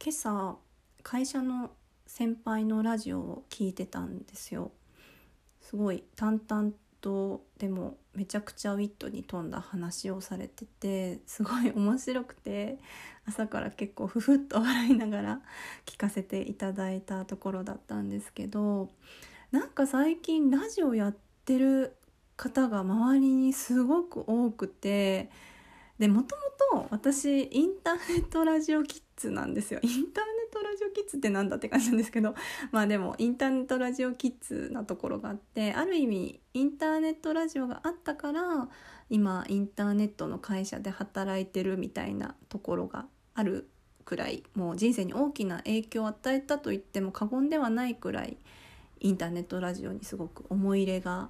今朝会社の先輩のラジオを聞いてたんですよ。すごい淡々とでもめちゃくちゃウィットに富んだ話をされててすごい面白くて朝から結構ふふっと笑いながら 聞かせていただいたところだったんですけどなんか最近ラジオやってる方が周りにすごく多くてでもともと私インターネットラジオキッズなんですよ。インターネットラジオキッズってなんだって感じなんですけど。まあでもインターネットラジオキッズなところがあってある意味インターネットラジオがあったから今インターネットの会社で働いてるみたいなところがあるくらいもう人生に大きな影響を与えたと言っても過言ではないくらいインターネットラジオにすごく思い入れが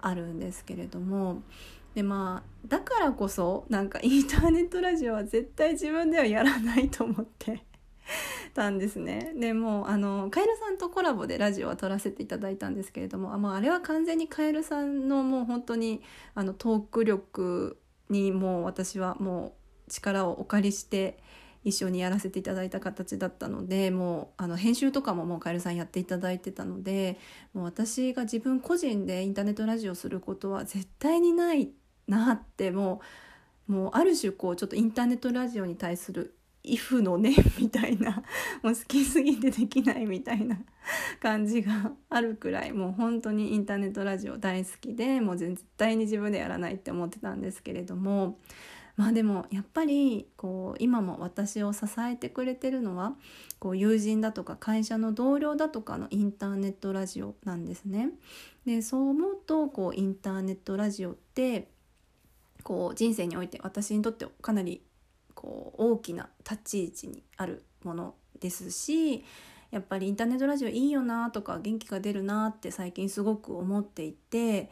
あるんですけれどもでまあだからこそなんかインターネットラジオは絶対自分ではやらないと思って たんですね。でもあのカエルさんとコラボでラジオは撮らせていただいたんですけれどもあ,、まあ、あれは完全にカエルさんのもう本当にあのトーク力にもう私はもう力をお借りして一緒にやらせていただいた形だったのでもうあの編集とかももうカエルさんやっていただいてたのでもう私が自分個人でインターネットラジオすることは絶対にないなってもうもうある種こうちょっとインターネットラジオに対する「イフの念」みたいな もう好きすぎてできないみたいな感じがあるくらいもう本当にインターネットラジオ大好きでもう絶対に自分でやらないって思ってたんですけれどもまあでもやっぱりこう今も私を支えてくれてるのはこう友人だとか会社の同僚だとかのインターネットラジオなんですね。でそう思うとこうインターネットラジオってこう人生において私にとってかなりこう大きな立ち位置にあるものですしやっぱりインターネットラジオいいよなとか元気が出るなって最近すごく思っていて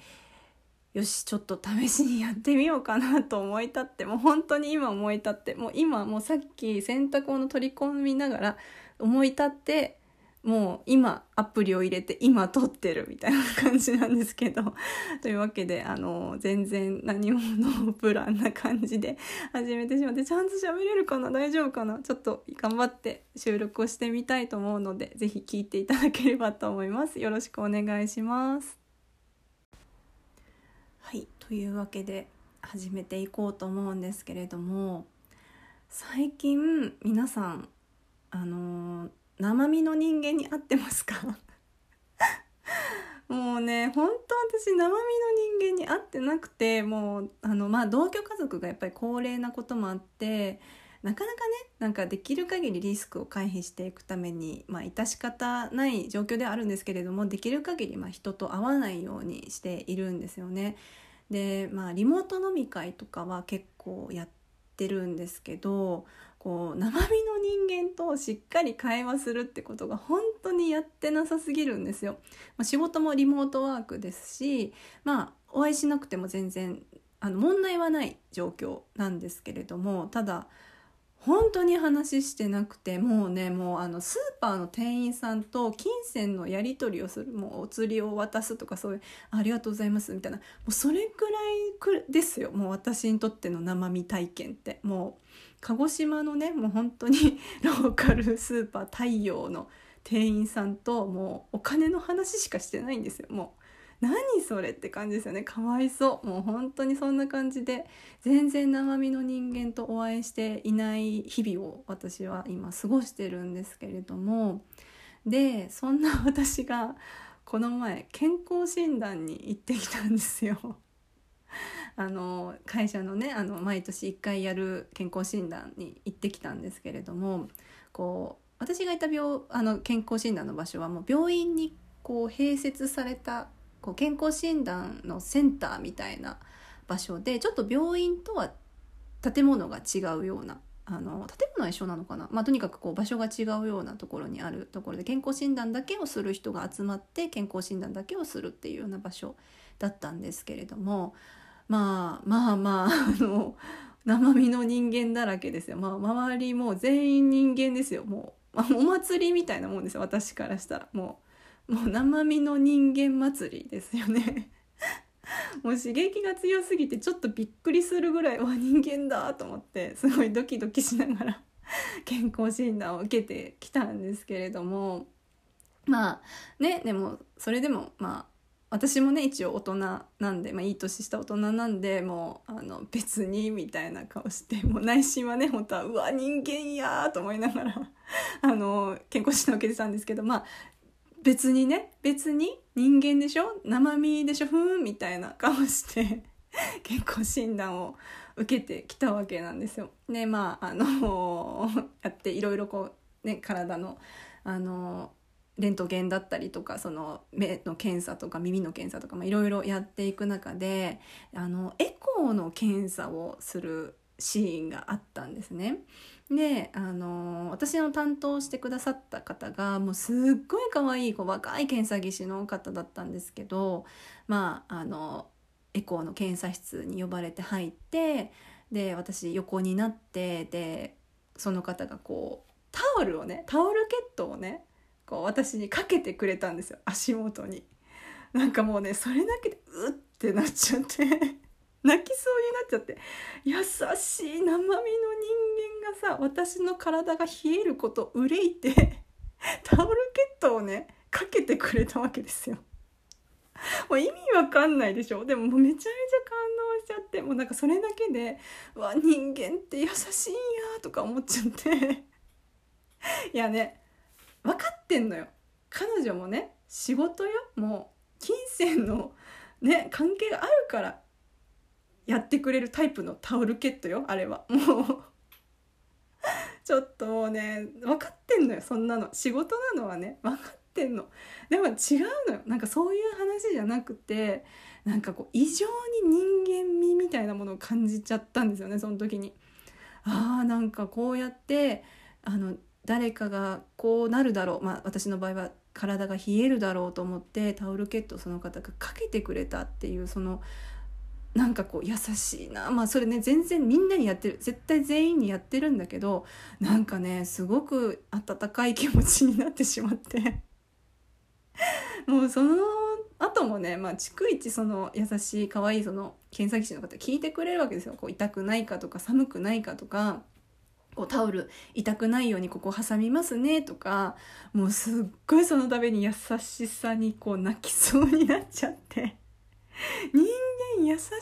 よしちょっと試しにやってみようかなと思い立ってもう本当に今思い立ってもう今もうさっき洗濯物取り込みながら思い立ってもう今アプリを入れて今撮ってるみたいな感じなんですけど。というわけであの全然何もノープランな感じで 始めてしまってちゃんと喋れるかな？大丈夫かな？ちょっと頑張って収録をしてみたいと思うので是非聞いていただければと思います。よろしくお願いします。はいというわけで始めていこうと思うんですけれども最近皆さんあの生身の人間に会ってますか？もうね本当私生身の人間に会ってなくてもうあのまあ同居家族がやっぱり高齢なこともあってなかなかねなんかできる限りリスクを回避していくためにまあ致し方ない状況ではあるんですけれどもできる限りまあ人と会わないようにしているんですよね。でまあリモート飲み会とかは結構やってるんですけどこう生身の人間としっかり会話するってことが本当にやってなさすぎるんですよ。まあ、仕事もリモートワークですしまあお会いしなくても全然あの問題はない状況なんですけれどもただ本当に話してなくてもうねもうあのスーパーの店員さんと金銭のやり取りをするもうお釣りを渡すとかそういう「ありがとうございます」みたいなもうそれくらいですよもう私にとっての生身体験ってもう鹿児島のねもう本当に ローカルスーパー太陽の店員さんともうお金の話しかしてないんですよもう。何それって感じですよね。かわいそう。もう本当にそんな感じで。全然生身の人間とお会いしていない日々を私は今過ごしてるんですけれども。でそんな私がこの前健康診断に行ってきたんですよ。あの会社のねあの毎年1回やる健康診断に行ってきたんですけれどもこう私がいた病あの健康診断の場所はもう病院にこう併設されたこう健康診断のセンターみたいな場所でちょっと病院とは建物が違うようなあの建物は一緒なのかな、まあ、とにかくこう場所が違うようなところにあるところで健康診断だけをする人が集まって健康診断だけをするっていうような場所だったんですけれどもまあまあまあ あの生身の人間だらけですよ、まあ、周りも全員人間ですよ。もう、お祭りみたいなもんですよ。私からしたら。もう。もう生身の人間祭りですよね。もう刺激が強すぎてちょっとびっくりするぐらいわ人間だと思ってすごいドキドキしながら健康診断を受けてきたんですけれどもまあねでもそれでもまあ私もね一応大人なんで、まあ、いい年した大人なんでもうあの別にみたいな顔してもう内心はね本当はうわ人間やと思いながらあの健康診断を受けてたんですけどまあ別にね別に人間でしょ？生身でしょ？ふーんみたいな顔して 健康診断を受けてきたわけなんですよ。でまああの やっていろいろこうね体のあのレントゲンだったりとかその目の検査とか耳の検査とかいろいろやっていく中であのエコーの検査をするシーンがあったんですね。であの私の担当してくださった方がもうすっごい可愛いこう若い検査技師の方だったんですけどまああのエコーの検査室に呼ばれて入ってで私横になってでその方がこうタオルをねタオルケットをねこう私にかけてくれたんですよ足元に。なんかもうねそれだけでうってなっちゃって 泣きそうになっちゃって優しい生身の人間がさ私の体が冷えること憂いて タオルケットをねかけてくれたわけですよ。もう意味わかんないでしょ。でももうめちゃめちゃ感動しちゃってもうなんかそれだけで「わ人間って優しいんや」とか思っちゃって。いやね分かってんのよ。彼女もね仕事よ。もう金銭のね関係があるからやってくれるタイプのタオルケットよあれは。もうちょっともうね分かってんのよそんなの。仕事なのはね分かってんの。でも違うのよ。なんかそういう話じゃなくてなんかこう異常に人間味みたいなものを感じちゃったんですよねその時に。あーなんかこうやってあの誰かがこうなるだろう、まあ、私の場合は体が冷えるだろうと思ってタオルケットをその方がかけてくれたっていうそのなんかこう優しいな。まあそれね全然みんなにやってる。絶対全員にやってるんだけどなんかねすごく温かい気持ちになってしまって。もうその後もね、まあ、逐一その優しい可愛いその検査技師の方聞いてくれるわけですよ。こう痛くないかとか寒くないかとかこうタオル痛くないようにここ挟みますねとかもうすっごいそのために優しさにこう泣きそうになっちゃって。人間優しすぎ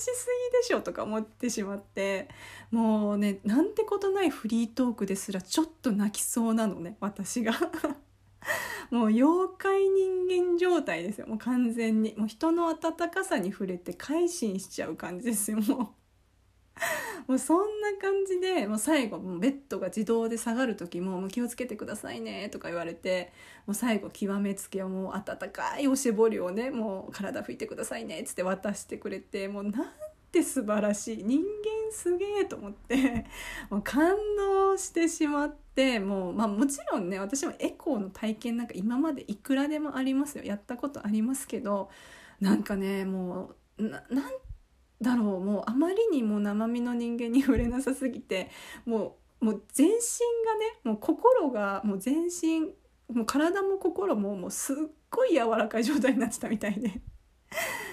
でしょとか思ってしまってもうねなんてことないフリートークですらちょっと泣きそうなのね私が。もう妖怪人間状態ですよ。もう完全に。もう人の温かさに触れて改心しちゃう感じですよもう。もうそんな感じでもう最後もうベッドが自動で下がる時も「もう気をつけてくださいね」とか言われてもう最後極めつけをもう温かいおしぼりをねもう体拭いてくださいねっつって渡してくれてもうなんて素晴らしい人間すげえと思って もう感動してしまってもう、まあ、もちろんね私もエコーの体験なんか今までいくらでもありますよ。やったことありますけどなんかねもうななんだろう。もうあまりにも生身の人間に触れなさすぎてもうもう全身がねもう心がもう全身もう体も心ももうすっごい柔らかい状態になってたみたいで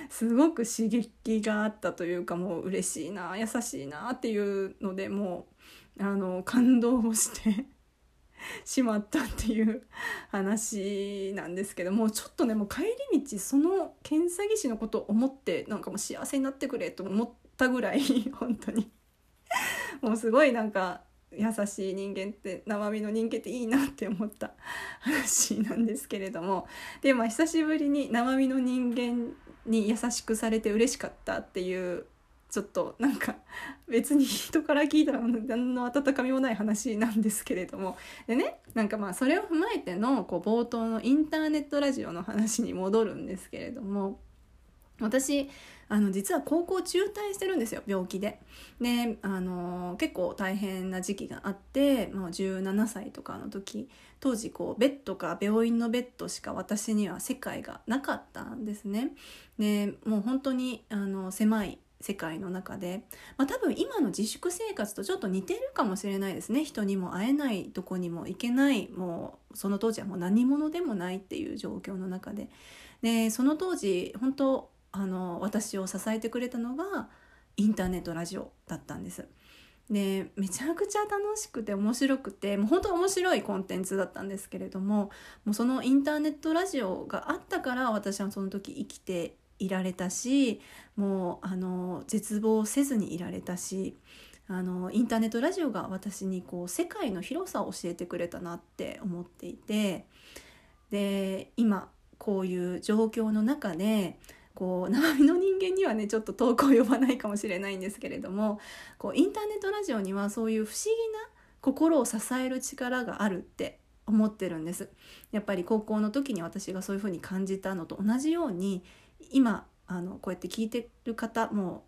すごく刺激があったというかもう嬉しいな優しいなっていうのでもうあの感動をして。しまったっていう話なんですけどもちょっとねもう帰り道その検査技師のことを思ってなんかもう幸せになってくれと思ったぐらい本当に。もうすごいなんか優しい人間って生身の人間っていいなって思った話なんですけれども。でまあ久しぶりに生身の人間に優しくされて嬉しかったっていうちょっとなんか別に人から聞いたら何の温かみもない話なんですけれどもでねなんかまあそれを踏まえてのこう冒頭のインターネットラジオの話に戻るんですけれども私あの実は高校中退してるんですよ病気で。であの結構大変な時期があって、まあ、17歳とかの時当時こうベッドか病院のベッドしか私には世界がなかったんですね。でもう本当にあの狭い世界の中で、まあ、多分今の自粛生活とちょっと似てるかもしれないですね。人にも会えないどこにも行けない。もうその当時はもう何者でもないっていう状況の中で。でその当時本当あの私を支えてくれたのがインターネットラジオだったんです。でめちゃくちゃ楽しくて面白くてもう本当面白いコンテンツだったんですけれどももうそのインターネットラジオがあったから私はその時生きていられたしもうあの絶望せずにいられたしあのインターネットラジオが私にこう世界の広さを教えてくれたなって思っていてで今こういう状況の中でこう生身の人間にはねちょっと遠く及ばないかもしれないんですけれどもこうインターネットラジオにはそういう不思議な心を支える力があるって思ってるんです。やっぱり高校の時に私がそういうふうに感じたのと同じように今あのこうやって聞いてる方も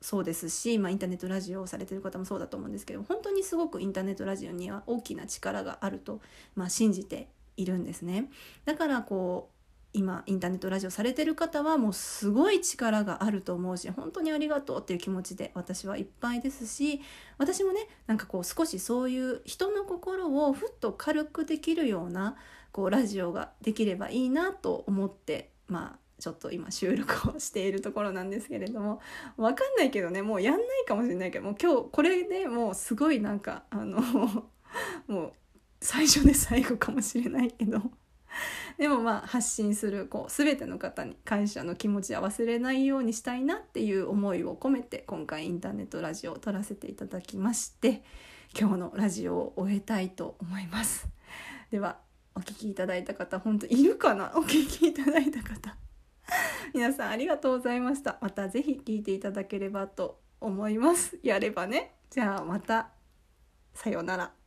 そうですし、まあ、インターネットラジオをされてる方もそうだと思うんですけど本当にすごくインターネットラジオには大きな力があると、まあ、信じているんですね。だからこう今インターネットラジオされてる方はもうすごい力があると思うし本当にありがとうっていう気持ちで私はいっぱいですし私もねなんかこう少しそういう人の心をふっと軽くできるようなこうラジオができればいいなと思ってまあちょっと今収録をしているところなんですけれども分かんないけどねもうやんないかもしれないけどもう今日これでもうすごいなんかあの もう最初で最後かもしれないけど。でもまあ発信するこう全ての方に感謝の気持ちは忘れないようにしたいなっていう思いを込めて今回インターネットラジオを撮らせていただきまして今日のラジオを終えたいと思います。ではお聞きいただいた方本当いるかな？お聞きいただいた方。皆さんありがとうございました。また是非聞いていただければと思います。やればね。じゃあまた。さようなら。